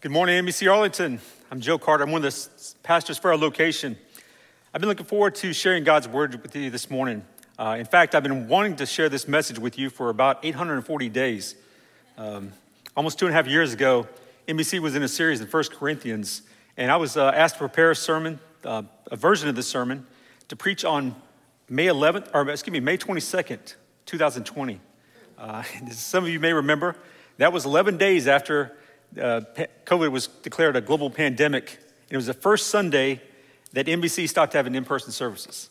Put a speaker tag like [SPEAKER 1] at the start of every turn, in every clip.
[SPEAKER 1] Good morning, MBC Arlington. I'm Joe Carter. I'm one of the pastors for our location. I've been looking forward to sharing God's word with you this morning. Uh, in fact, I've been wanting to share this message with you for about 840 days. Um, almost two and a half years ago, MBC was in a series in 1 Corinthians, and I was uh, asked to prepare a sermon, uh, a version of the sermon, to preach on May 11th, or excuse me, May 22nd, 2020. Uh, some of you may remember, that was 11 days after uh, COVID was declared a global pandemic. And it was the first Sunday that MBC stopped having in person services.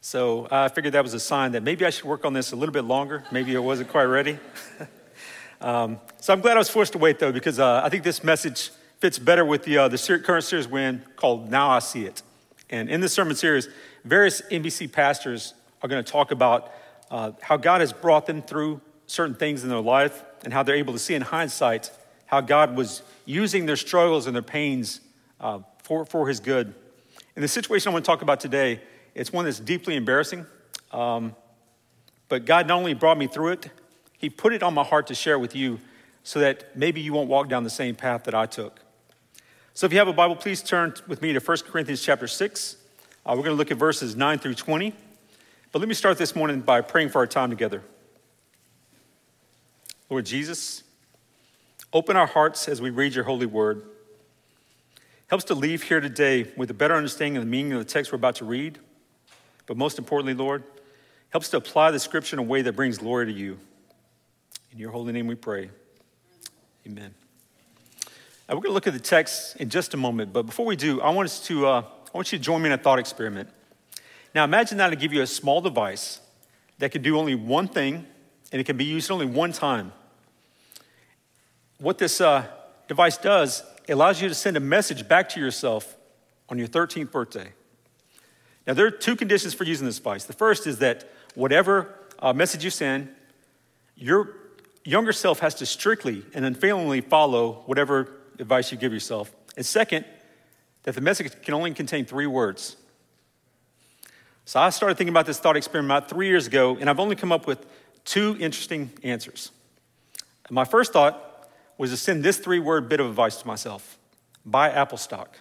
[SPEAKER 1] So I figured that was a sign that maybe I should work on this a little bit longer. Maybe I wasn't quite ready. um, so I'm glad I was forced to wait though, because uh, I think this message fits better with the, uh, the current series we're in called Now I See It. And in this sermon series, various MBC pastors are going to talk about uh, how God has brought them through certain things in their life and how they're able to see in hindsight how God was using their struggles and their pains uh, for, for his good. And the situation I want to talk about today, it's one that's deeply embarrassing. Um, but God not only brought me through it, He put it on my heart to share with you so that maybe you won't walk down the same path that I took. So if you have a Bible, please turn with me to 1 Corinthians chapter 6. Uh, we're going to look at verses 9 through 20. But let me start this morning by praying for our time together. Lord Jesus, Open our hearts as we read your holy word. Help us to leave here today with a better understanding of the meaning of the text we're about to read. But most importantly, Lord, help us to apply the scripture in a way that brings glory to you. In your holy name we pray. Amen. Now, we're going to look at the text in just a moment, but before we do, I want us to uh, I want you to join me in a thought experiment. Now imagine that I give you a small device that can do only one thing and it can be used only one time what this uh, device does, it allows you to send a message back to yourself on your 13th birthday. Now, there are two conditions for using this device. The first is that whatever uh, message you send, your younger self has to strictly and unfailingly follow whatever advice you give yourself. And second, that the message can only contain three words. So I started thinking about this thought experiment about three years ago, and I've only come up with two interesting answers. My first thought was to send this three word bit of advice to myself buy Apple stock.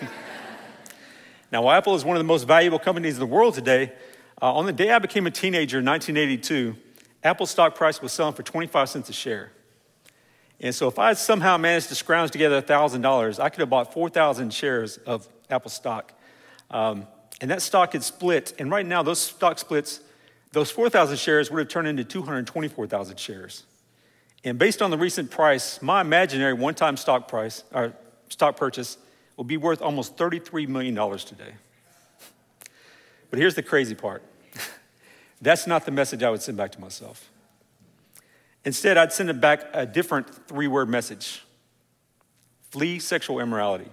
[SPEAKER 1] now, while Apple is one of the most valuable companies in the world today, uh, on the day I became a teenager in 1982, Apple stock price was selling for 25 cents a share. And so if I had somehow managed to scrounge together $1,000, I could have bought 4,000 shares of Apple stock. Um, and that stock had split. And right now, those stock splits, those 4,000 shares would have turned into 224,000 shares. And based on the recent price, my imaginary one time stock price, or stock purchase, will be worth almost $33 million today. But here's the crazy part that's not the message I would send back to myself. Instead, I'd send it back a different three word message flee sexual immorality.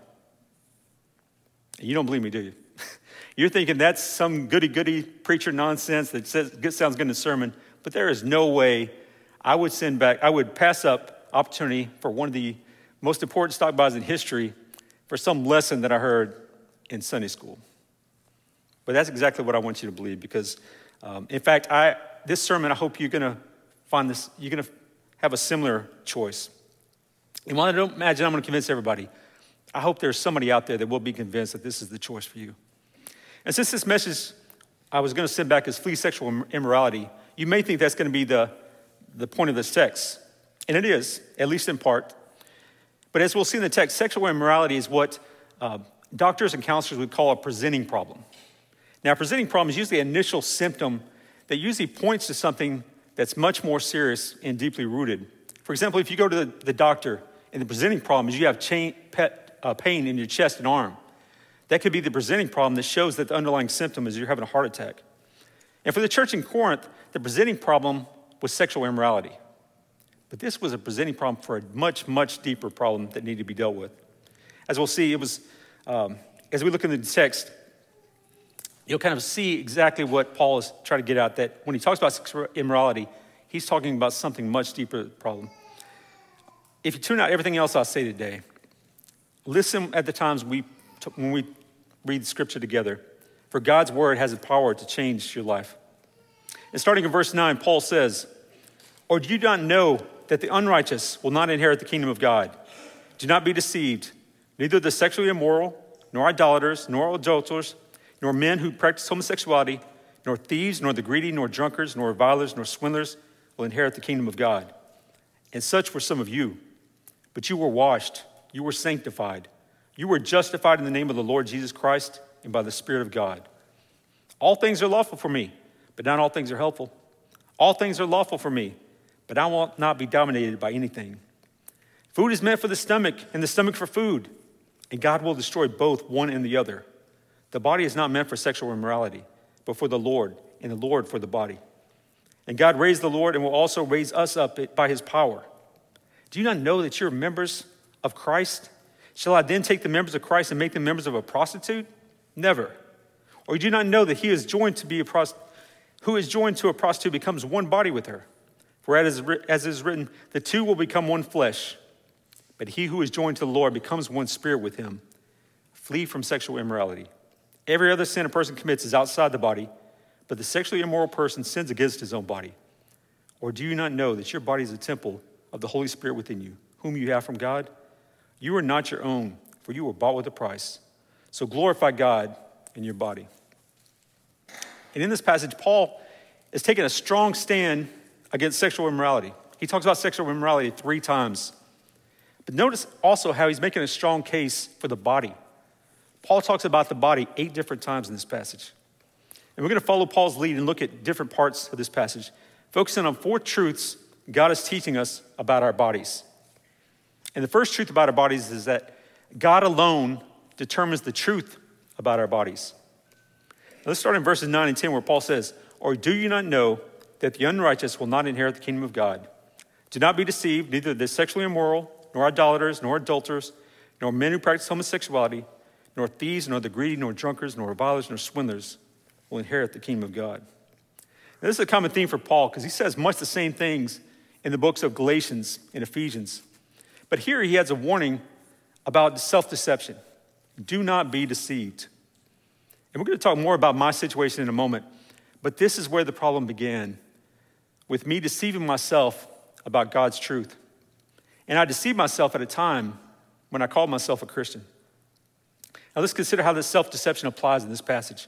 [SPEAKER 1] You don't believe me, do you? You're thinking that's some goody goody preacher nonsense that says, sounds good in a sermon, but there is no way I would send back, I would pass up opportunity for one of the most important stock buys in history for some lesson that I heard in Sunday school. But that's exactly what I want you to believe because, um, in fact, I, this sermon, I hope you're going to find this, you're going to have a similar choice. And while I don't imagine I'm going to convince everybody, I hope there's somebody out there that will be convinced that this is the choice for you. And since this message I was going to send back is flee sexual immorality, you may think that's going to be the the point of this text. And it is, at least in part. But as we'll see in the text, sexual immorality is what uh, doctors and counselors would call a presenting problem. Now, presenting problem is usually an initial symptom that usually points to something that's much more serious and deeply rooted. For example, if you go to the, the doctor and the presenting problem is you have chain, pet, uh, pain in your chest and arm, that could be the presenting problem that shows that the underlying symptom is you're having a heart attack. And for the church in Corinth, the presenting problem was sexual immorality. But this was a presenting problem for a much, much deeper problem that needed to be dealt with. As we'll see, it was, um, as we look in the text, you'll kind of see exactly what Paul is trying to get out that when he talks about sexual immorality, he's talking about something much deeper problem. If you tune out everything else I'll say today, listen at the times we, when we read scripture together, for God's word has the power to change your life. And starting in verse 9, Paul says, Or do you not know that the unrighteous will not inherit the kingdom of God? Do not be deceived. Neither the sexually immoral, nor idolaters, nor adulterers, nor men who practice homosexuality, nor thieves, nor the greedy, nor drunkards, nor revilers, nor swindlers will inherit the kingdom of God. And such were some of you. But you were washed, you were sanctified, you were justified in the name of the Lord Jesus Christ and by the Spirit of God. All things are lawful for me, but not all things are helpful. All things are lawful for me, but I will not be dominated by anything. Food is meant for the stomach, and the stomach for food, and God will destroy both one and the other. The body is not meant for sexual immorality, but for the Lord, and the Lord for the body. And God raised the Lord and will also raise us up by his power. Do you not know that you're members of Christ? Shall I then take the members of Christ and make them members of a prostitute? Never. Or do you not know that he is joined to be a prostitute? Who is joined to a prostitute becomes one body with her. For as is written, the two will become one flesh. But he who is joined to the Lord becomes one spirit with him. Flee from sexual immorality. Every other sin a person commits is outside the body, but the sexually immoral person sins against his own body. Or do you not know that your body is a temple of the Holy Spirit within you, whom you have from God? You are not your own, for you were bought with a price. So glorify God in your body. And in this passage, Paul is taking a strong stand against sexual immorality. He talks about sexual immorality three times. But notice also how he's making a strong case for the body. Paul talks about the body eight different times in this passage. And we're going to follow Paul's lead and look at different parts of this passage, focusing on four truths God is teaching us about our bodies. And the first truth about our bodies is that God alone determines the truth about our bodies. Let's start in verses 9 and 10, where Paul says, Or do you not know that the unrighteous will not inherit the kingdom of God? Do not be deceived, neither the sexually immoral, nor idolaters, nor adulterers, nor men who practice homosexuality, nor thieves, nor the greedy, nor drunkards, nor revilers, nor swindlers will inherit the kingdom of God. Now, this is a common theme for Paul because he says much the same things in the books of Galatians and Ephesians. But here he has a warning about self deception. Do not be deceived. And we're going to talk more about my situation in a moment, but this is where the problem began with me deceiving myself about God's truth. And I deceived myself at a time when I called myself a Christian. Now let's consider how this self deception applies in this passage.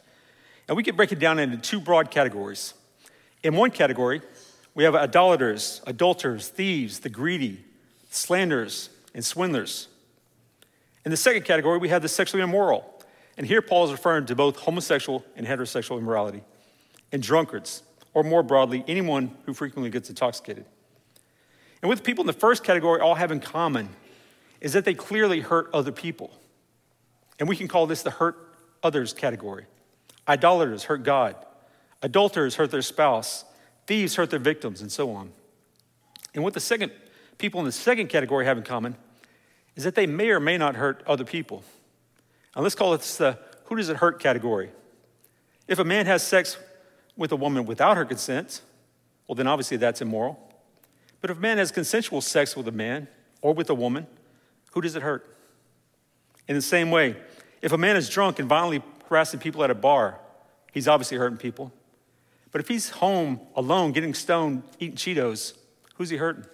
[SPEAKER 1] And we can break it down into two broad categories. In one category, we have idolaters, adulterers, thieves, the greedy, slanderers, and swindlers. In the second category, we have the sexually immoral. And here Paul is referring to both homosexual and heterosexual immorality, and drunkards, or more broadly, anyone who frequently gets intoxicated. And what the people in the first category all have in common is that they clearly hurt other people. And we can call this the hurt others category. Idolaters hurt God, adulterers hurt their spouse, thieves hurt their victims, and so on. And what the second people in the second category have in common is that they may or may not hurt other people. And let's call this the who does it hurt category. If a man has sex with a woman without her consent, well, then obviously that's immoral. But if a man has consensual sex with a man or with a woman, who does it hurt? In the same way, if a man is drunk and violently harassing people at a bar, he's obviously hurting people. But if he's home alone, getting stoned, eating Cheetos, who's he hurting?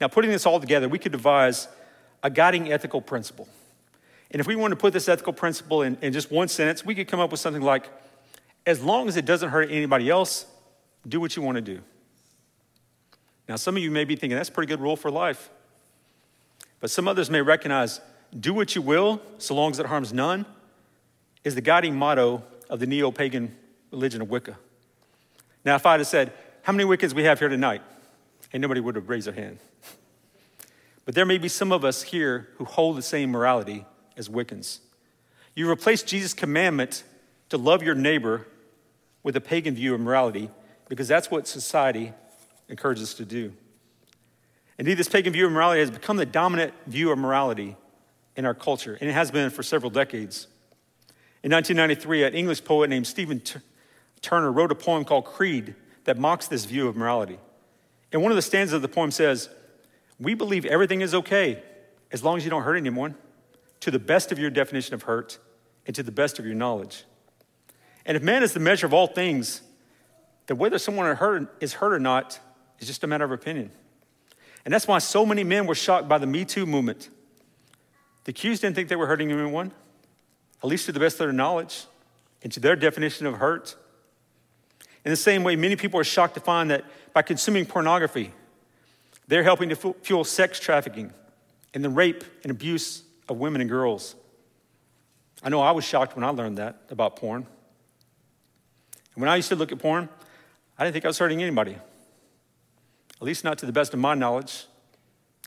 [SPEAKER 1] Now, putting this all together, we could devise a guiding ethical principle. And if we want to put this ethical principle in, in just one sentence, we could come up with something like as long as it doesn't hurt anybody else, do what you want to do. Now, some of you may be thinking that's a pretty good rule for life. But some others may recognize do what you will, so long as it harms none, is the guiding motto of the neo pagan religion of Wicca. Now, if I'd have said, How many Wiccans we have here tonight? And nobody would have raised their hand. But there may be some of us here who hold the same morality as Wiccans. You replace Jesus' commandment to love your neighbor with a pagan view of morality because that's what society encourages us to do. Indeed, this pagan view of morality has become the dominant view of morality in our culture, and it has been for several decades. In 1993, an English poet named Stephen Turner wrote a poem called Creed that mocks this view of morality. And one of the stanzas of the poem says, We believe everything is okay as long as you don't hurt anyone, to the best of your definition of hurt and to the best of your knowledge. And if man is the measure of all things, then whether someone is hurt or not is just a matter of opinion. And that's why so many men were shocked by the Me Too movement. The accused didn't think they were hurting anyone, at least to the best of their knowledge and to their definition of hurt. In the same way, many people are shocked to find that by consuming pornography, they're helping to fuel sex trafficking and the rape and abuse of women and girls. I know I was shocked when I learned that about porn. And when I used to look at porn, I didn't think I was hurting anybody, at least not to the best of my knowledge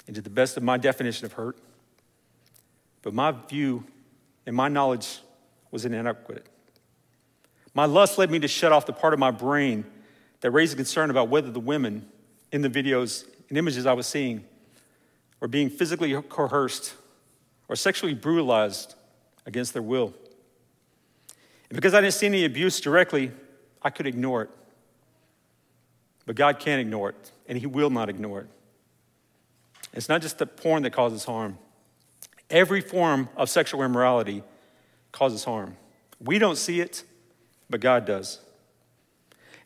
[SPEAKER 1] and to the best of my definition of hurt. But my view and my knowledge was inadequate. My lust led me to shut off the part of my brain that raised a concern about whether the women in the videos and images I was seeing were being physically coerced or sexually brutalized against their will. And because I didn't see any abuse directly, I could ignore it. But God can't ignore it, and He will not ignore it. It's not just the porn that causes harm. Every form of sexual immorality causes harm. We don't see it, but God does.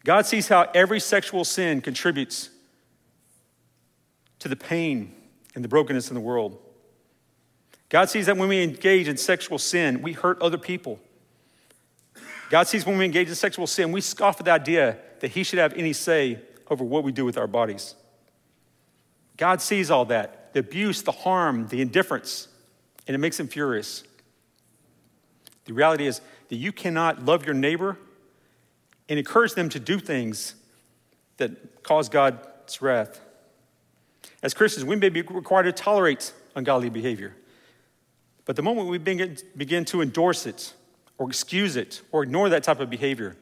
[SPEAKER 1] God sees how every sexual sin contributes to the pain and the brokenness in the world. God sees that when we engage in sexual sin, we hurt other people. God sees when we engage in sexual sin, we scoff at the idea that He should have any say over what we do with our bodies. God sees all that the abuse, the harm, the indifference, and it makes Him furious. The reality is that you cannot love your neighbor and encourage them to do things that cause God's wrath. As Christians, we may be required to tolerate ungodly behavior. But the moment we begin, to endorse it, or excuse it, or ignore that type of behavior,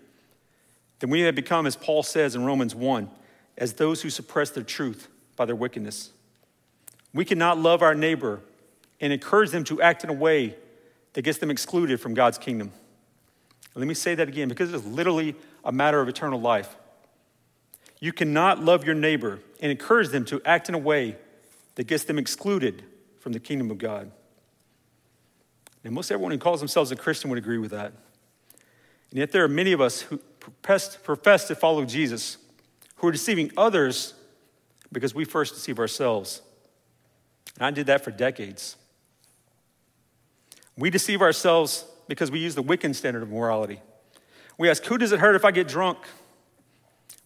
[SPEAKER 1] then we have become, as Paul says in Romans 1, as those who suppress the truth by their wickedness. We cannot love our neighbor and encourage them to act in a way that gets them excluded from God's kingdom. Let me say that again because it's literally a matter of eternal life. You cannot love your neighbor and encourage them to act in a way that gets them excluded from the kingdom of God. And most everyone who calls themselves a Christian would agree with that. And yet, there are many of us who profess, profess to follow Jesus who are deceiving others because we first deceive ourselves. And I did that for decades. We deceive ourselves because we use the Wiccan standard of morality. We ask, who does it hurt if I get drunk?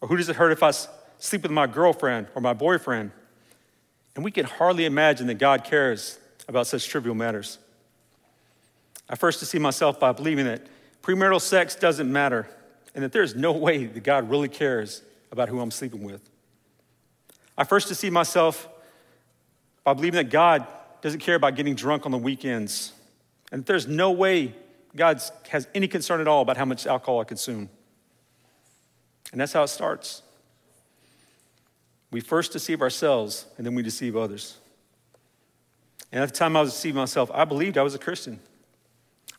[SPEAKER 1] Or who does it hurt if I sleep with my girlfriend or my boyfriend? And we can hardly imagine that God cares about such trivial matters. I first deceive myself by believing that premarital sex doesn't matter and that there's no way that God really cares about who I'm sleeping with. I first deceive myself by believing that God doesn't care about getting drunk on the weekends and that there's no way God has any concern at all about how much alcohol I consume. And that's how it starts. We first deceive ourselves and then we deceive others. And at the time I was deceiving myself, I believed I was a Christian.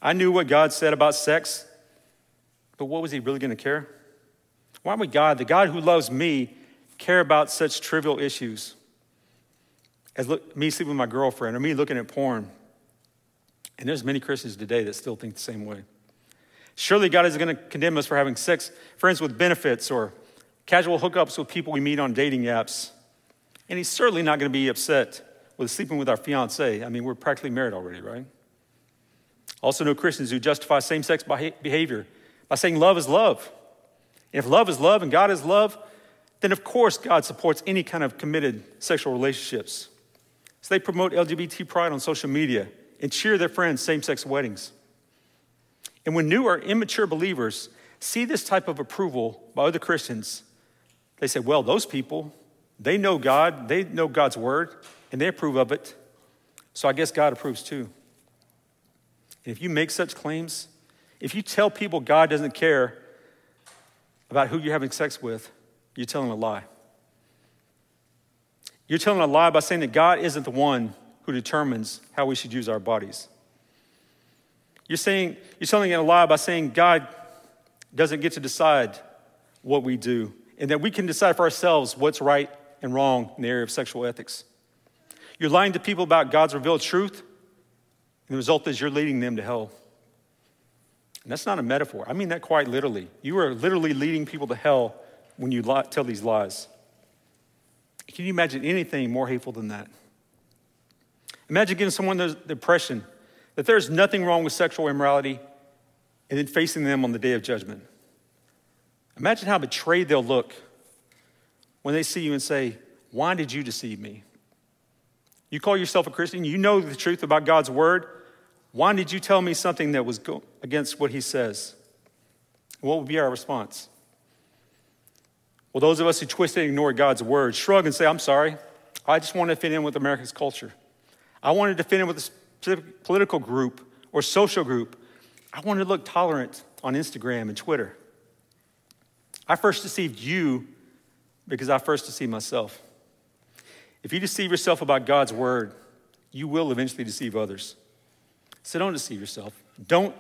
[SPEAKER 1] I knew what God said about sex, but what was He really going to care? Why would God, the God who loves me, care about such trivial issues as look, me sleeping with my girlfriend or me looking at porn? And there's many Christians today that still think the same way. Surely God isn't going to condemn us for having sex, friends with benefits, or casual hookups with people we meet on dating apps. And He's certainly not going to be upset with sleeping with our fiance. I mean, we're practically married already, right? Also, know Christians who justify same sex behavior by saying love is love. And if love is love and God is love, then of course God supports any kind of committed sexual relationships. So they promote LGBT pride on social media and cheer their friends' same sex weddings. And when new or immature believers see this type of approval by other Christians, they say, well, those people, they know God, they know God's word, and they approve of it. So I guess God approves too. And if you make such claims, if you tell people God doesn't care about who you're having sex with, you're telling a lie. You're telling a lie by saying that God isn't the one who determines how we should use our bodies. You're saying you're telling a lie by saying God doesn't get to decide what we do, and that we can decide for ourselves what's right and wrong in the area of sexual ethics. You're lying to people about God's revealed truth the result is you're leading them to hell. And that's not a metaphor. I mean that quite literally. You are literally leading people to hell when you lie, tell these lies. Can you imagine anything more hateful than that? Imagine giving someone the impression that there's nothing wrong with sexual immorality and then facing them on the day of judgment. Imagine how betrayed they'll look when they see you and say, Why did you deceive me? You call yourself a Christian, you know the truth about God's word. Why did you tell me something that was against what he says? What would be our response? Well, those of us who twist and ignore God's word shrug and say, I'm sorry. I just want to fit in with America's culture. I wanted to fit in with a specific political group or social group. I wanted to look tolerant on Instagram and Twitter. I first deceived you because I first deceived myself. If you deceive yourself about God's word, you will eventually deceive others. So don't deceive yourself. Don't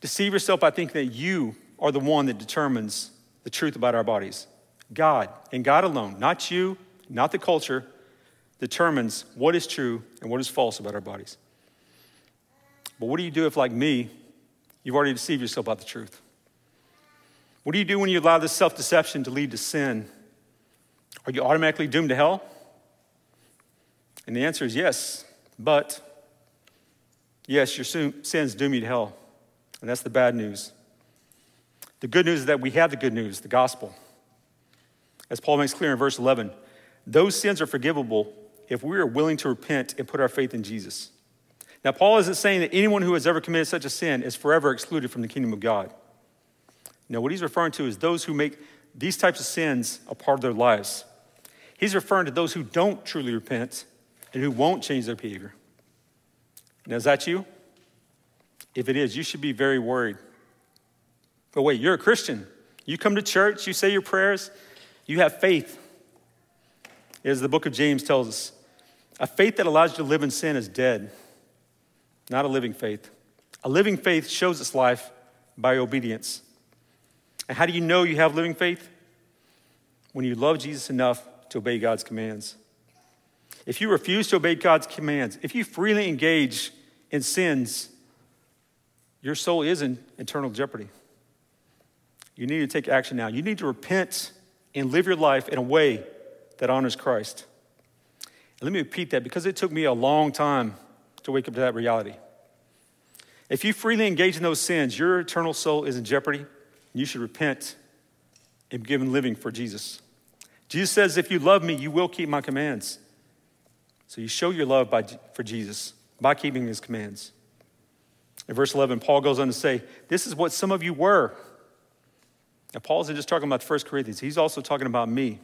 [SPEAKER 1] deceive yourself by thinking that you are the one that determines the truth about our bodies. God, and God alone, not you, not the culture, determines what is true and what is false about our bodies. But what do you do if, like me, you've already deceived yourself about the truth? What do you do when you allow this self deception to lead to sin? Are you automatically doomed to hell? And the answer is yes, but yes, your sins doom you to hell. And that's the bad news. The good news is that we have the good news, the gospel. As Paul makes clear in verse 11, those sins are forgivable if we are willing to repent and put our faith in Jesus. Now, Paul isn't saying that anyone who has ever committed such a sin is forever excluded from the kingdom of God. No, what he's referring to is those who make these types of sins a part of their lives. He's referring to those who don't truly repent and who won't change their behavior. Now, is that you? If it is, you should be very worried. But wait, you're a Christian. You come to church, you say your prayers, you have faith. As the book of James tells us, a faith that allows you to live in sin is dead, not a living faith. A living faith shows its life by obedience. And how do you know you have living faith? When you love Jesus enough to obey God's commands. If you refuse to obey God's commands, if you freely engage in sins, your soul is in eternal jeopardy. You need to take action now. You need to repent and live your life in a way that honors Christ. And let me repeat that because it took me a long time to wake up to that reality. If you freely engage in those sins, your eternal soul is in jeopardy. You should repent and be given living for Jesus. Jesus says, If you love me, you will keep my commands. So you show your love by, for Jesus by keeping his commands. In verse 11, Paul goes on to say, This is what some of you were. Now, Paul isn't just talking about the First Corinthians, he's also talking about me.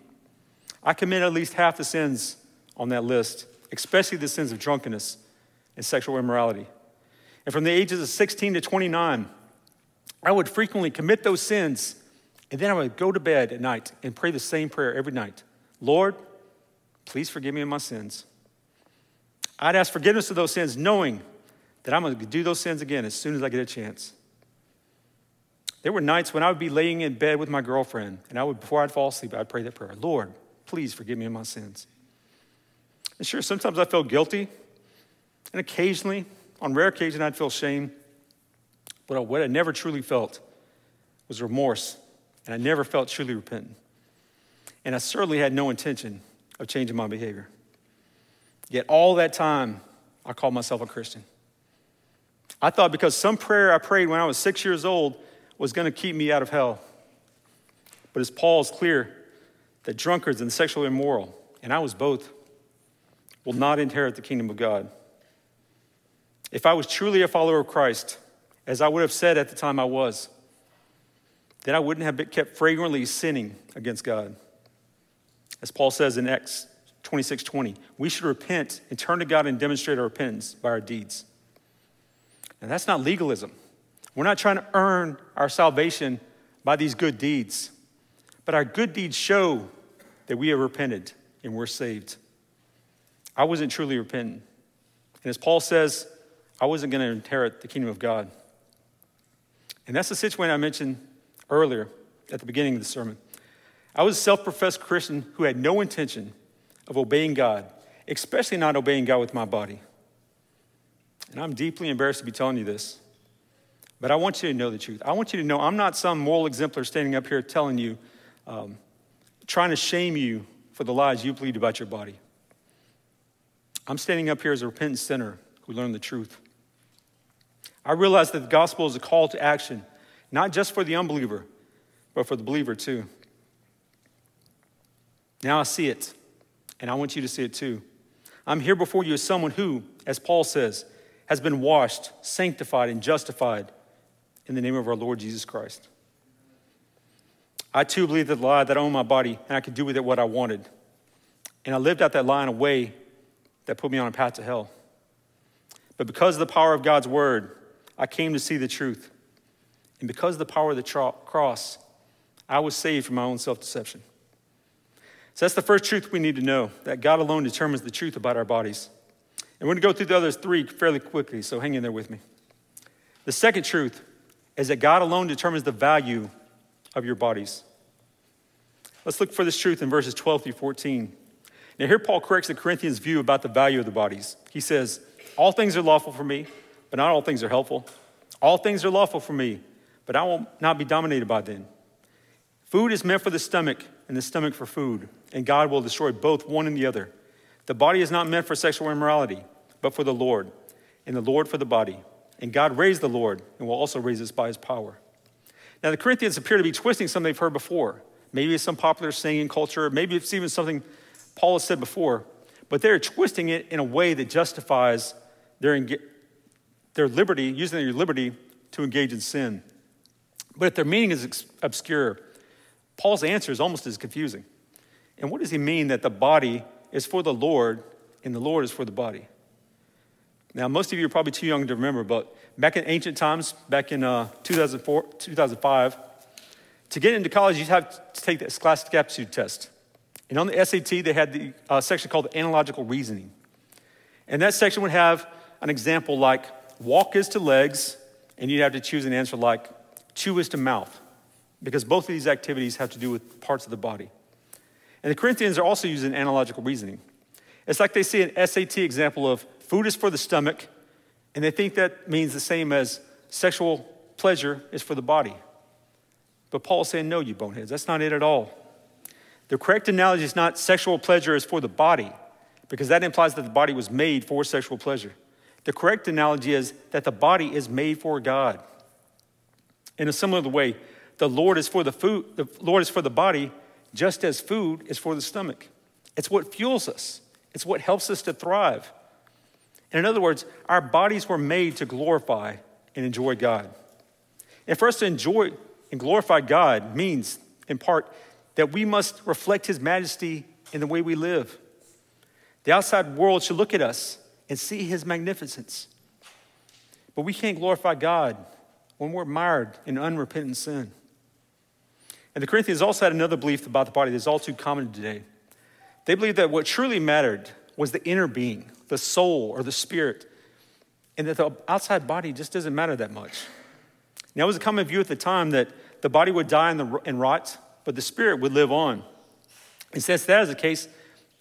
[SPEAKER 1] I commit at least half the sins on that list, especially the sins of drunkenness and sexual immorality. And from the ages of 16 to 29, I would frequently commit those sins, and then I would go to bed at night and pray the same prayer every night Lord, please forgive me of my sins. I'd ask forgiveness of those sins, knowing that I'm going to do those sins again as soon as I get a chance. There were nights when I would be laying in bed with my girlfriend, and I would, before I'd fall asleep, I'd pray that prayer Lord, please forgive me of my sins. And sure, sometimes I felt guilty, and occasionally, on rare occasion, I'd feel shame. But what I never truly felt was remorse, and I never felt truly repentant. And I certainly had no intention of changing my behavior. Yet all that time, I called myself a Christian. I thought because some prayer I prayed when I was six years old was going to keep me out of hell. But as Paul is clear that drunkards and sexually immoral, and I was both, will not inherit the kingdom of God. If I was truly a follower of Christ, as I would have said at the time I was, then I wouldn't have kept fragrantly sinning against God. As Paul says in Acts 26 20. We should repent and turn to God and demonstrate our repentance by our deeds. And that's not legalism. We're not trying to earn our salvation by these good deeds, but our good deeds show that we have repented and we're saved. I wasn't truly repentant. And as Paul says, I wasn't going to inherit the kingdom of God. And that's the situation I mentioned earlier at the beginning of the sermon. I was a self professed Christian who had no intention of obeying God, especially not obeying God with my body. And I'm deeply embarrassed to be telling you this, but I want you to know the truth. I want you to know I'm not some moral exemplar standing up here telling you, um, trying to shame you for the lies you believed about your body. I'm standing up here as a repentant sinner who learned the truth. I realize that the gospel is a call to action, not just for the unbeliever, but for the believer too. Now I see it, and I want you to see it too. I'm here before you as someone who, as Paul says, has been washed, sanctified, and justified in the name of our Lord Jesus Christ. I too believe that the lie that I own my body and I could do with it what I wanted. And I lived out that lie in a way that put me on a path to hell. But because of the power of God's word, I came to see the truth. And because of the power of the cross, I was saved from my own self deception. So that's the first truth we need to know that God alone determines the truth about our bodies. And we're going to go through the other three fairly quickly, so hang in there with me. The second truth is that God alone determines the value of your bodies. Let's look for this truth in verses 12 through 14. Now, here Paul corrects the Corinthians' view about the value of the bodies. He says, All things are lawful for me, but not all things are helpful. All things are lawful for me, but I will not be dominated by them. Food is meant for the stomach, and the stomach for food, and God will destroy both one and the other. The body is not meant for sexual immorality, but for the Lord, and the Lord for the body. And God raised the Lord, and will also raise us by his power. Now, the Corinthians appear to be twisting something they've heard before. Maybe it's some popular saying in culture, maybe it's even something Paul has said before, but they're twisting it in a way that justifies their, their liberty, using their liberty to engage in sin. But if their meaning is obscure, Paul's answer is almost as confusing. And what does he mean that the body is for the Lord and the Lord is for the body? Now, most of you are probably too young to remember, but back in ancient times, back in uh, 2004, 2005, to get into college, you'd have to take the scholastic aptitude test. And on the SAT, they had the uh, section called analogical reasoning. And that section would have an example like walk is to legs, and you'd have to choose an answer like chew is to mouth, because both of these activities have to do with parts of the body. And the Corinthians are also using analogical reasoning. It's like they see an SAT example of food is for the stomach, and they think that means the same as sexual pleasure is for the body. But Paul's saying, no, you boneheads, that's not it at all. The correct analogy is not sexual pleasure is for the body, because that implies that the body was made for sexual pleasure. The correct analogy is that the body is made for God. In a similar way, the Lord is for the food, the Lord is for the body, just as food is for the stomach. It's what fuels us, it's what helps us to thrive. And in other words, our bodies were made to glorify and enjoy God. And for us to enjoy and glorify God means, in part, that we must reflect His majesty in the way we live. The outside world should look at us and see His magnificence. But we can't glorify God when we're mired in unrepentant sin. And the Corinthians also had another belief about the body that's all too common today. They believed that what truly mattered was the inner being, the soul or the spirit, and that the outside body just doesn't matter that much. Now, it was a common view at the time that the body would die and, rot, but the spirit would live on. And since that is the case,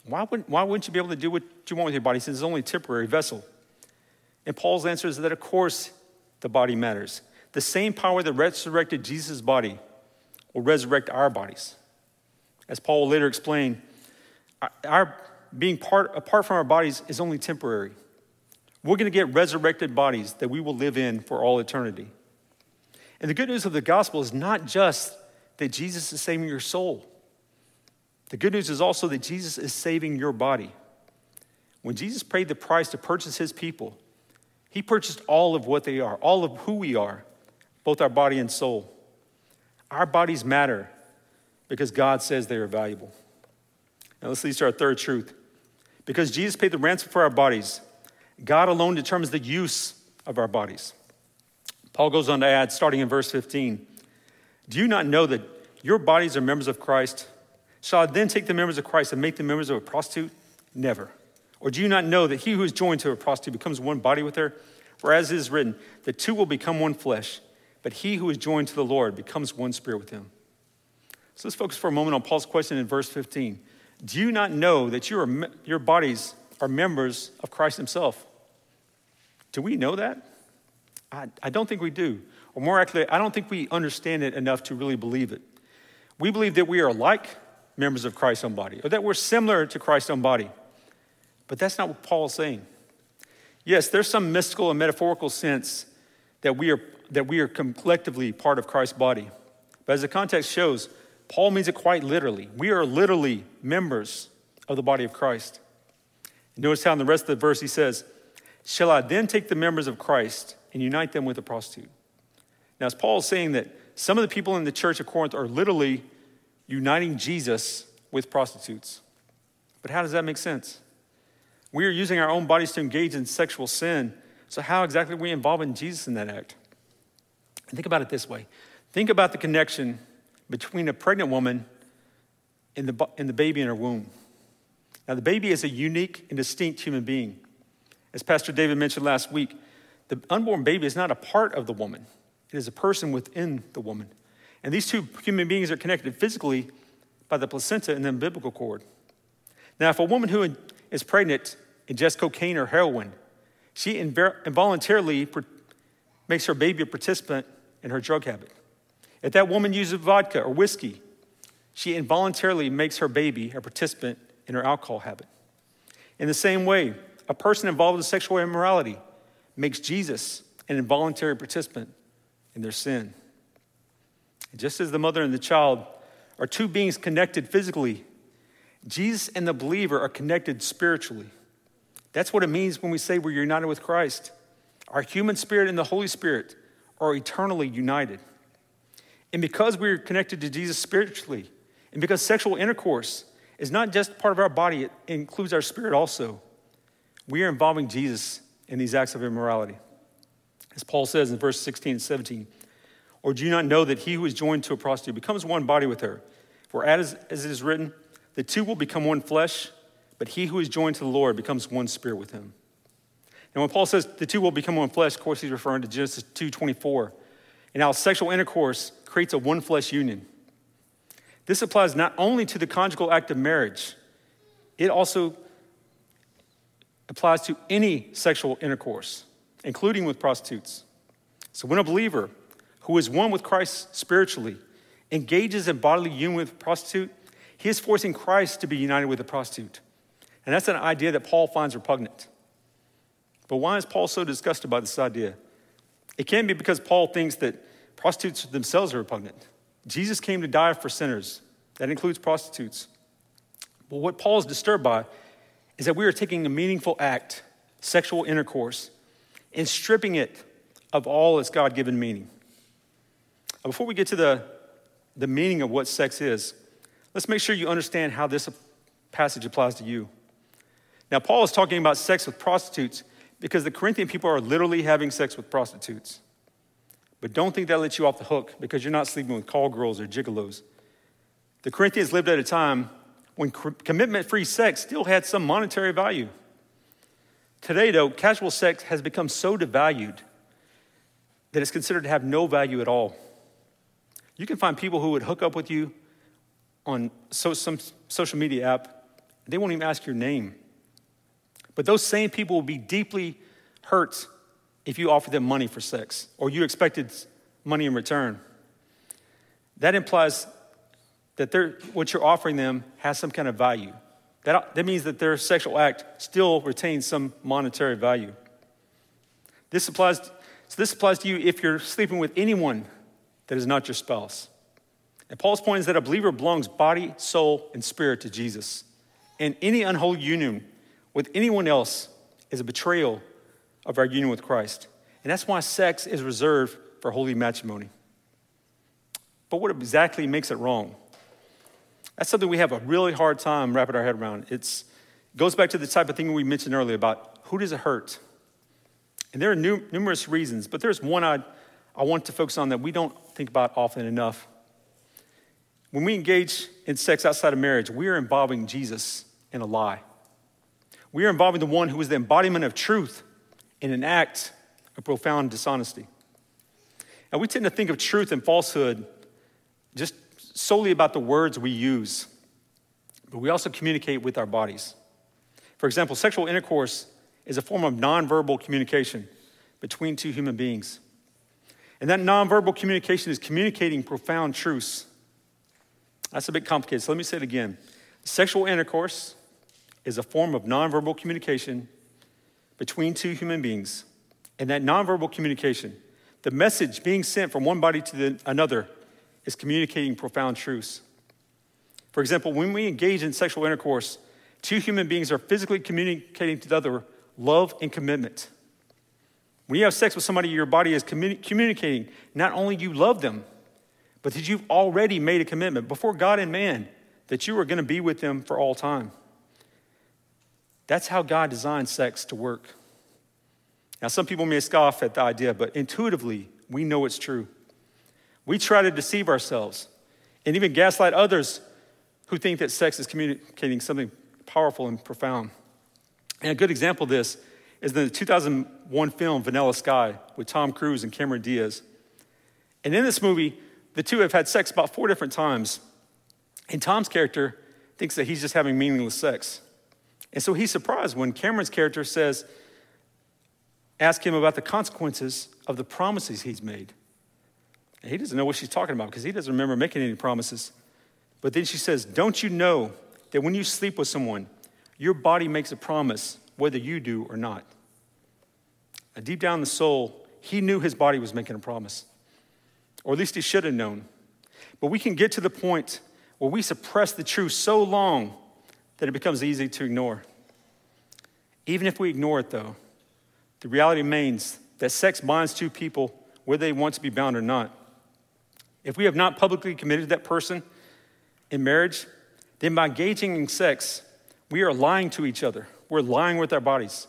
[SPEAKER 1] why wouldn't, why wouldn't you be able to do what you want with your body since it's only a temporary vessel? And Paul's answer is that, of course, the body matters. The same power that resurrected Jesus' body will resurrect our bodies. As Paul will later explain, our being part, apart from our bodies is only temporary. We're going to get resurrected bodies that we will live in for all eternity. And the good news of the gospel is not just that Jesus is saving your soul. The good news is also that Jesus is saving your body. When Jesus paid the price to purchase his people, he purchased all of what they are, all of who we are, both our body and soul. Our bodies matter because God says they are valuable. Now let's lead to our third truth. Because Jesus paid the ransom for our bodies, God alone determines the use of our bodies. Paul goes on to add, starting in verse 15 Do you not know that your bodies are members of Christ? Shall I then take the members of Christ and make them members of a prostitute? Never. Or do you not know that he who is joined to a prostitute becomes one body with her? For as it is written, the two will become one flesh, but he who is joined to the Lord becomes one spirit with him. So let's focus for a moment on Paul's question in verse 15. Do you not know that you are, your bodies are members of Christ himself? Do we know that? I, I don't think we do. Or more accurately, I don't think we understand it enough to really believe it. We believe that we are like members of Christ's own body, or that we're similar to Christ's own body. But that's not what Paul is saying. Yes, there's some mystical and metaphorical sense that we are, that we are collectively part of Christ's body. But as the context shows, Paul means it quite literally. We are literally members of the body of Christ. Notice how in the rest of the verse he says, Shall I then take the members of Christ and unite them with a prostitute? Now, as Paul is saying that some of the people in the church of Corinth are literally uniting Jesus with prostitutes. But how does that make sense? We are using our own bodies to engage in sexual sin. So, how exactly are we involving Jesus in that act? Think about it this way think about the connection between a pregnant woman and the, and the baby in her womb. Now, the baby is a unique and distinct human being. As Pastor David mentioned last week, the unborn baby is not a part of the woman, it is a person within the woman. And these two human beings are connected physically by the placenta and the umbilical cord. Now, if a woman who is pregnant ingests cocaine or heroin, she involuntarily makes her baby a participant in her drug habit. If that woman uses vodka or whiskey, she involuntarily makes her baby a participant in her alcohol habit. In the same way, a person involved in sexual immorality makes Jesus an involuntary participant in their sin. And just as the mother and the child are two beings connected physically, Jesus and the believer are connected spiritually. That's what it means when we say we're united with Christ. Our human spirit and the Holy Spirit are eternally united. And because we're connected to Jesus spiritually, and because sexual intercourse is not just part of our body, it includes our spirit also, we are involving Jesus in these acts of immorality. As Paul says in verse 16 and 17, or do you not know that he who is joined to a prostitute becomes one body with her? For as, as it is written, the two will become one flesh, but he who is joined to the Lord becomes one spirit with him. And when Paul says the two will become one flesh, of course he's referring to Genesis 2.24, and how sexual intercourse creates a one flesh union. This applies not only to the conjugal act of marriage, it also applies to any sexual intercourse, including with prostitutes. So when a believer who is one with Christ spiritually, engages in bodily union with a prostitute, he is forcing Christ to be united with a prostitute. And that's an idea that Paul finds repugnant. But why is Paul so disgusted by this idea? It can't be because Paul thinks that prostitutes themselves are repugnant. Jesus came to die for sinners, that includes prostitutes. But what Paul is disturbed by is that we are taking a meaningful act, sexual intercourse, and stripping it of all its God given meaning. Before we get to the, the meaning of what sex is, let's make sure you understand how this passage applies to you. Now, Paul is talking about sex with prostitutes because the Corinthian people are literally having sex with prostitutes. But don't think that lets you off the hook because you're not sleeping with call girls or gigolos. The Corinthians lived at a time when commitment free sex still had some monetary value. Today, though, casual sex has become so devalued that it's considered to have no value at all. You can find people who would hook up with you on so, some social media app, they won't even ask your name. But those same people will be deeply hurt if you offer them money for sex or you expected money in return. That implies that what you're offering them has some kind of value. That, that means that their sexual act still retains some monetary value. This applies, so this applies to you if you're sleeping with anyone that is not your spouse. And Paul's point is that a believer belongs body, soul, and spirit to Jesus. And any unholy union with anyone else is a betrayal of our union with Christ. And that's why sex is reserved for holy matrimony. But what exactly makes it wrong? That's something we have a really hard time wrapping our head around. It's, it goes back to the type of thing we mentioned earlier about who does it hurt? And there are nu- numerous reasons, but there's one I, I want to focus on that we don't think about often enough. When we engage in sex outside of marriage, we are involving Jesus in a lie. We are involving the one who is the embodiment of truth in an act of profound dishonesty. And we tend to think of truth and falsehood just solely about the words we use, but we also communicate with our bodies. For example, sexual intercourse is a form of nonverbal communication between two human beings. And that nonverbal communication is communicating profound truths. That's a bit complicated, so let me say it again. Sexual intercourse is a form of nonverbal communication between two human beings. And that nonverbal communication, the message being sent from one body to the, another, is communicating profound truths. For example, when we engage in sexual intercourse, two human beings are physically communicating to the other love and commitment. When you have sex with somebody, your body is communi- communicating not only you love them, but that you've already made a commitment before God and man that you are going to be with them for all time. That's how God designed sex to work. Now, some people may scoff at the idea, but intuitively, we know it's true. We try to deceive ourselves and even gaslight others who think that sex is communicating something powerful and profound. And a good example of this is the 2001 film Vanilla Sky with Tom Cruise and Cameron Diaz. And in this movie, the two have had sex about four different times. And Tom's character thinks that he's just having meaningless sex. And so he's surprised when Cameron's character says, ask him about the consequences of the promises he's made. And he doesn't know what she's talking about because he doesn't remember making any promises. But then she says, Don't you know that when you sleep with someone, your body makes a promise whether you do or not? And deep down in the soul, he knew his body was making a promise, or at least he should have known. But we can get to the point where we suppress the truth so long that it becomes easy to ignore. Even if we ignore it, though, the reality remains that sex binds two people whether they want to be bound or not. If we have not publicly committed to that person in marriage, then by engaging in sex, we are lying to each other. We're lying with our bodies.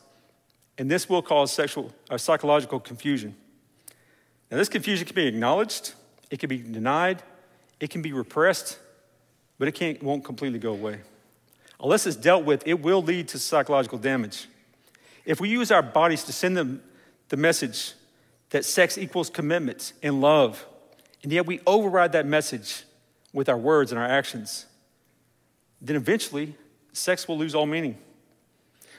[SPEAKER 1] And this will cause sexual or uh, psychological confusion. Now, this confusion can be acknowledged, it can be denied, it can be repressed, but it can't, won't completely go away. Unless it's dealt with, it will lead to psychological damage. If we use our bodies to send them the message that sex equals commitment and love, and yet we override that message with our words and our actions, then eventually sex will lose all meaning.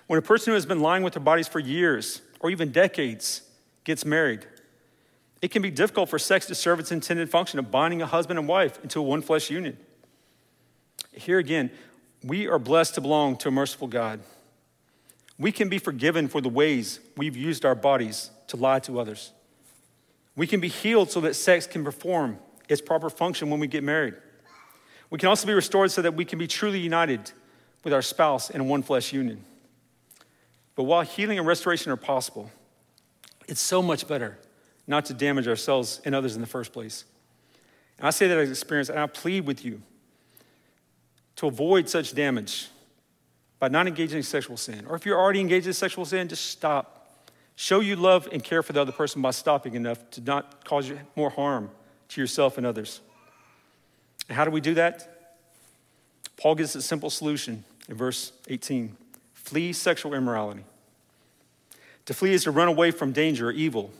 [SPEAKER 1] When a person who has been lying with their bodies for years or even decades gets married, it can be difficult for sex to serve its intended function of binding a husband and wife into a one flesh union. Here again, we are blessed to belong to a merciful God. We can be forgiven for the ways we've used our bodies to lie to others. We can be healed so that sex can perform its proper function when we get married. We can also be restored so that we can be truly united with our spouse in one flesh union. But while healing and restoration are possible, it's so much better not to damage ourselves and others in the first place. And I say that as experience, and I plead with you to avoid such damage by not engaging in sexual sin. Or if you're already engaged in sexual sin, just stop. Show you love and care for the other person by stopping enough to not cause you more harm to yourself and others. And how do we do that? Paul gives a simple solution in verse 18 flee sexual immorality. To flee is to run away from danger or evil.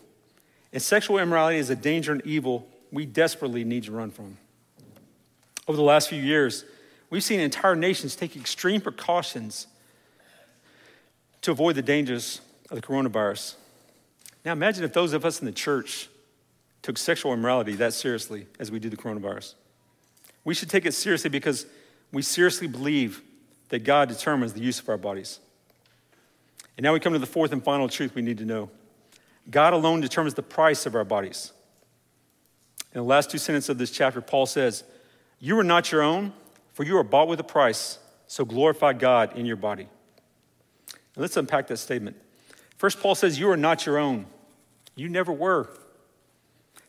[SPEAKER 1] And sexual immorality is a danger and evil we desperately need to run from. Over the last few years, we've seen entire nations take extreme precautions to avoid the dangers of the coronavirus. Now, imagine if those of us in the church took sexual immorality that seriously as we do the coronavirus. We should take it seriously because we seriously believe that God determines the use of our bodies. And now we come to the fourth and final truth we need to know God alone determines the price of our bodies. In the last two sentences of this chapter, Paul says, You are not your own, for you are bought with a price, so glorify God in your body. Now let's unpack that statement. First, Paul says, You are not your own. You never were.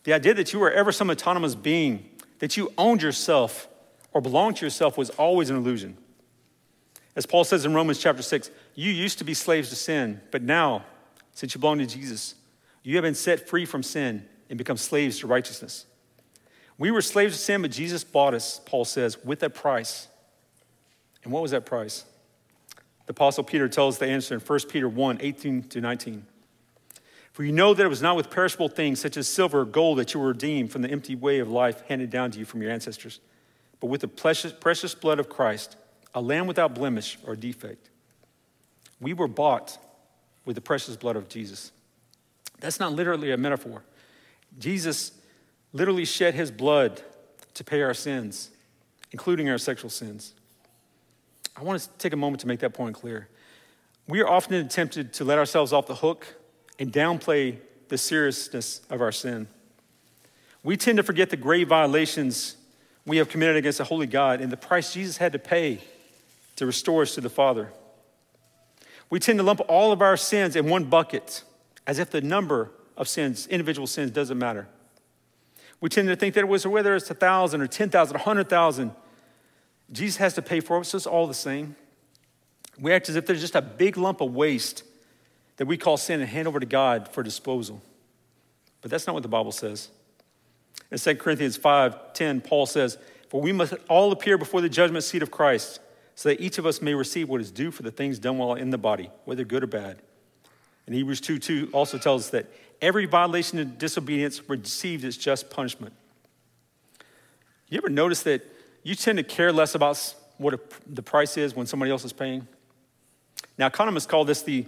[SPEAKER 1] The idea that you were ever some autonomous being, that you owned yourself or belonged to yourself, was always an illusion. As Paul says in Romans chapter 6, you used to be slaves to sin, but now, since you belong to Jesus, you have been set free from sin and become slaves to righteousness. We were slaves to sin, but Jesus bought us, Paul says, with a price. And what was that price? The Apostle Peter tells us the answer in 1 Peter 1 18 to 19. For you know that it was not with perishable things such as silver or gold that you were redeemed from the empty way of life handed down to you from your ancestors, but with the precious, precious blood of Christ, a lamb without blemish or defect. We were bought with the precious blood of Jesus. That's not literally a metaphor. Jesus literally shed his blood to pay our sins. including our sexual sins. I want to take a moment to make that point clear. We are often tempted to let ourselves off the hook and downplay the seriousness of our sin. We tend to forget the grave violations we have committed against a holy God and the price Jesus had to pay to restore us to the Father. We tend to lump all of our sins in one bucket as if the number of sins, individual sins, doesn't matter. We tend to think that it was whether it's a thousand or 10,000 or 100,000, Jesus has to pay for it, so it's all the same. We act as if there's just a big lump of waste that we call sin and hand over to God for disposal. But that's not what the Bible says. In 2 Corinthians 5 10, Paul says, For we must all appear before the judgment seat of Christ, so that each of us may receive what is due for the things done while in the body, whether good or bad. And Hebrews 2 2 also tells us that every violation and disobedience received its just punishment. You ever notice that you tend to care less about what the price is when somebody else is paying? Now, economists call this the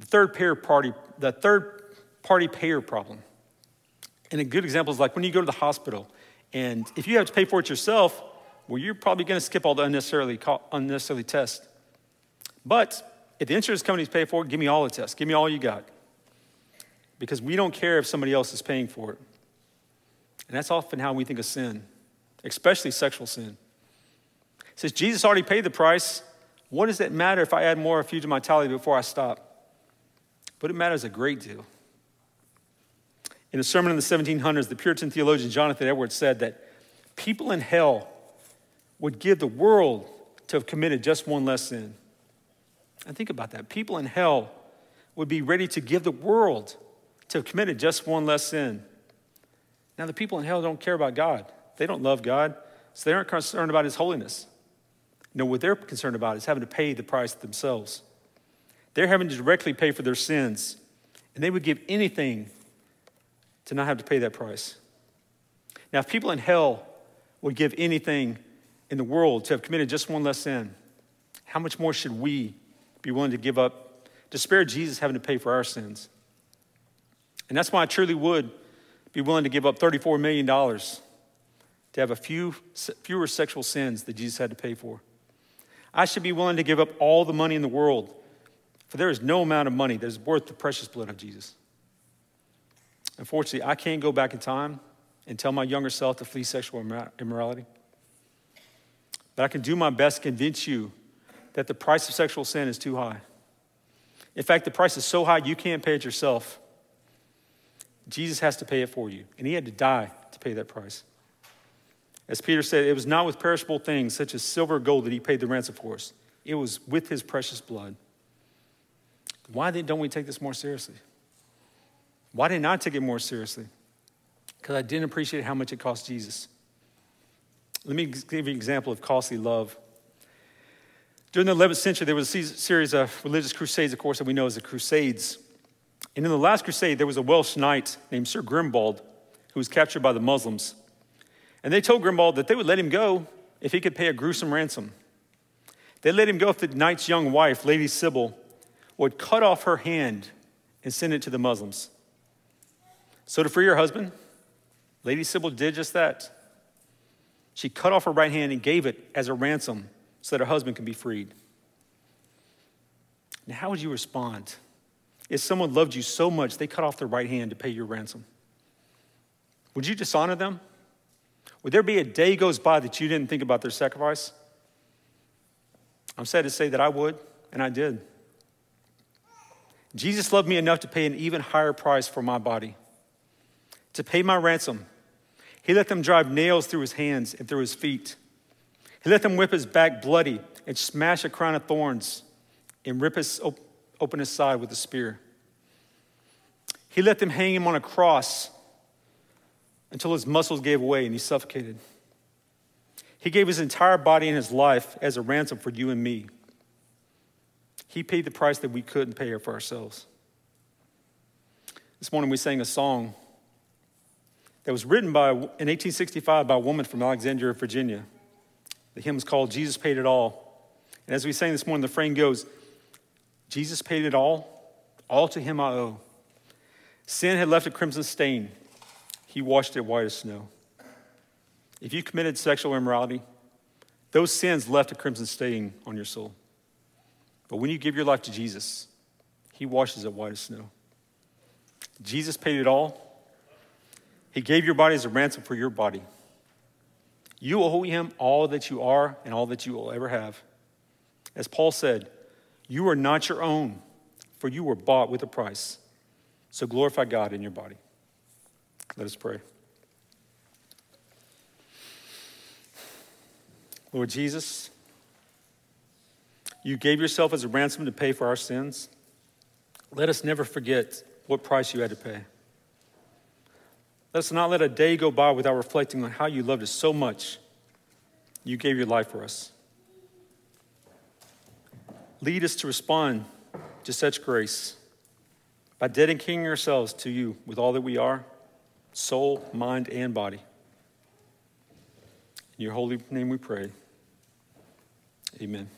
[SPEAKER 1] third payer party, the third party payer problem. And a good example is like when you go to the hospital, and if you have to pay for it yourself, well, you're probably going to skip all the unnecessarily, unnecessarily tests. But if the insurance companies pay for it, give me all the tests. Give me all you got. Because we don't care if somebody else is paying for it. And that's often how we think of sin, especially sexual sin. It says Jesus already paid the price. What does it matter if I add more or few to my tally before I stop? But it matters a great deal. In a sermon in the 1700s, the Puritan theologian Jonathan Edwards said that people in hell would give the world to have committed just one less sin. And think about that. People in hell would be ready to give the world to have committed just one less sin. Now, the people in hell don't care about God. They don't love God, so they aren't concerned about His holiness. No, what they're concerned about is having to pay the price themselves. They're having to directly pay for their sins, and they would give anything to not have to pay that price. Now, if people in hell would give anything in the world to have committed just one less sin, how much more should we be willing to give up, to spare Jesus having to pay for our sins? And that's why I truly would be willing to give up $34 million to have a few fewer sexual sins that Jesus had to pay for. I should be willing to give up all the money in the world, for there is no amount of money that is worth the precious blood of Jesus. Unfortunately, I can't go back in time and tell my younger self to flee sexual immorality. But I can do my best to convince you that the price of sexual sin is too high. In fact, the price is so high you can't pay it yourself. Jesus has to pay it for you, and he had to die to pay that price. As Peter said, it was not with perishable things such as silver or gold that he paid the ransom for us, it was with his precious blood. Why then don't we take this more seriously? Why didn't I take it more seriously? Because I didn't appreciate how much it cost Jesus. Let me give you an example of costly love. During the 11th century, there was a series of religious crusades, of course, that we know as the Crusades. And in the last crusade, there was a Welsh knight named Sir Grimbald who was captured by the Muslims. And they told Grimbald that they would let him go if he could pay a gruesome ransom. They let him go if the knight's young wife, Lady Sybil, would cut off her hand and send it to the Muslims. So, to free her husband, Lady Sybil did just that. She cut off her right hand and gave it as a ransom so that her husband could be freed. Now, how would you respond if someone loved you so much they cut off their right hand to pay your ransom? Would you dishonor them? Would there be a day goes by that you didn't think about their sacrifice? I'm sad to say that I would, and I did. Jesus loved me enough to pay an even higher price for my body, to pay my ransom. He let them drive nails through his hands and through his feet. He let them whip his back bloody and smash a crown of thorns and rip his, open his side with a spear. He let them hang him on a cross until his muscles gave way and he suffocated. He gave his entire body and his life as a ransom for you and me. He paid the price that we couldn't pay for ourselves. This morning we sang a song that was written by, in 1865 by a woman from Alexandria, Virginia. The hymn is called Jesus Paid It All. And as we sang this morning, the frame goes, Jesus paid it all, all to him I owe. Sin had left a crimson stain. He washed it white as snow. If you committed sexual immorality, Those sins left a crimson stain on your soul. But when you give your life to Jesus, He washes it white as snow. Jesus paid it all. He gave your body as a ransom for your body. You owe Him all that you are and all that you will ever have. As Paul said, you are not your own, for you were bought with a price. So glorify God in your body. Let us pray. Lord Jesus, you gave yourself as a ransom to pay for our sins. Let us never forget what price you had to pay. Let us not let a day go by without reflecting on how you loved us so much. You gave your life for us. Lead us to respond to such grace by dedicating ourselves to you with all that we are soul, mind, and body. In your holy name we pray. Amen.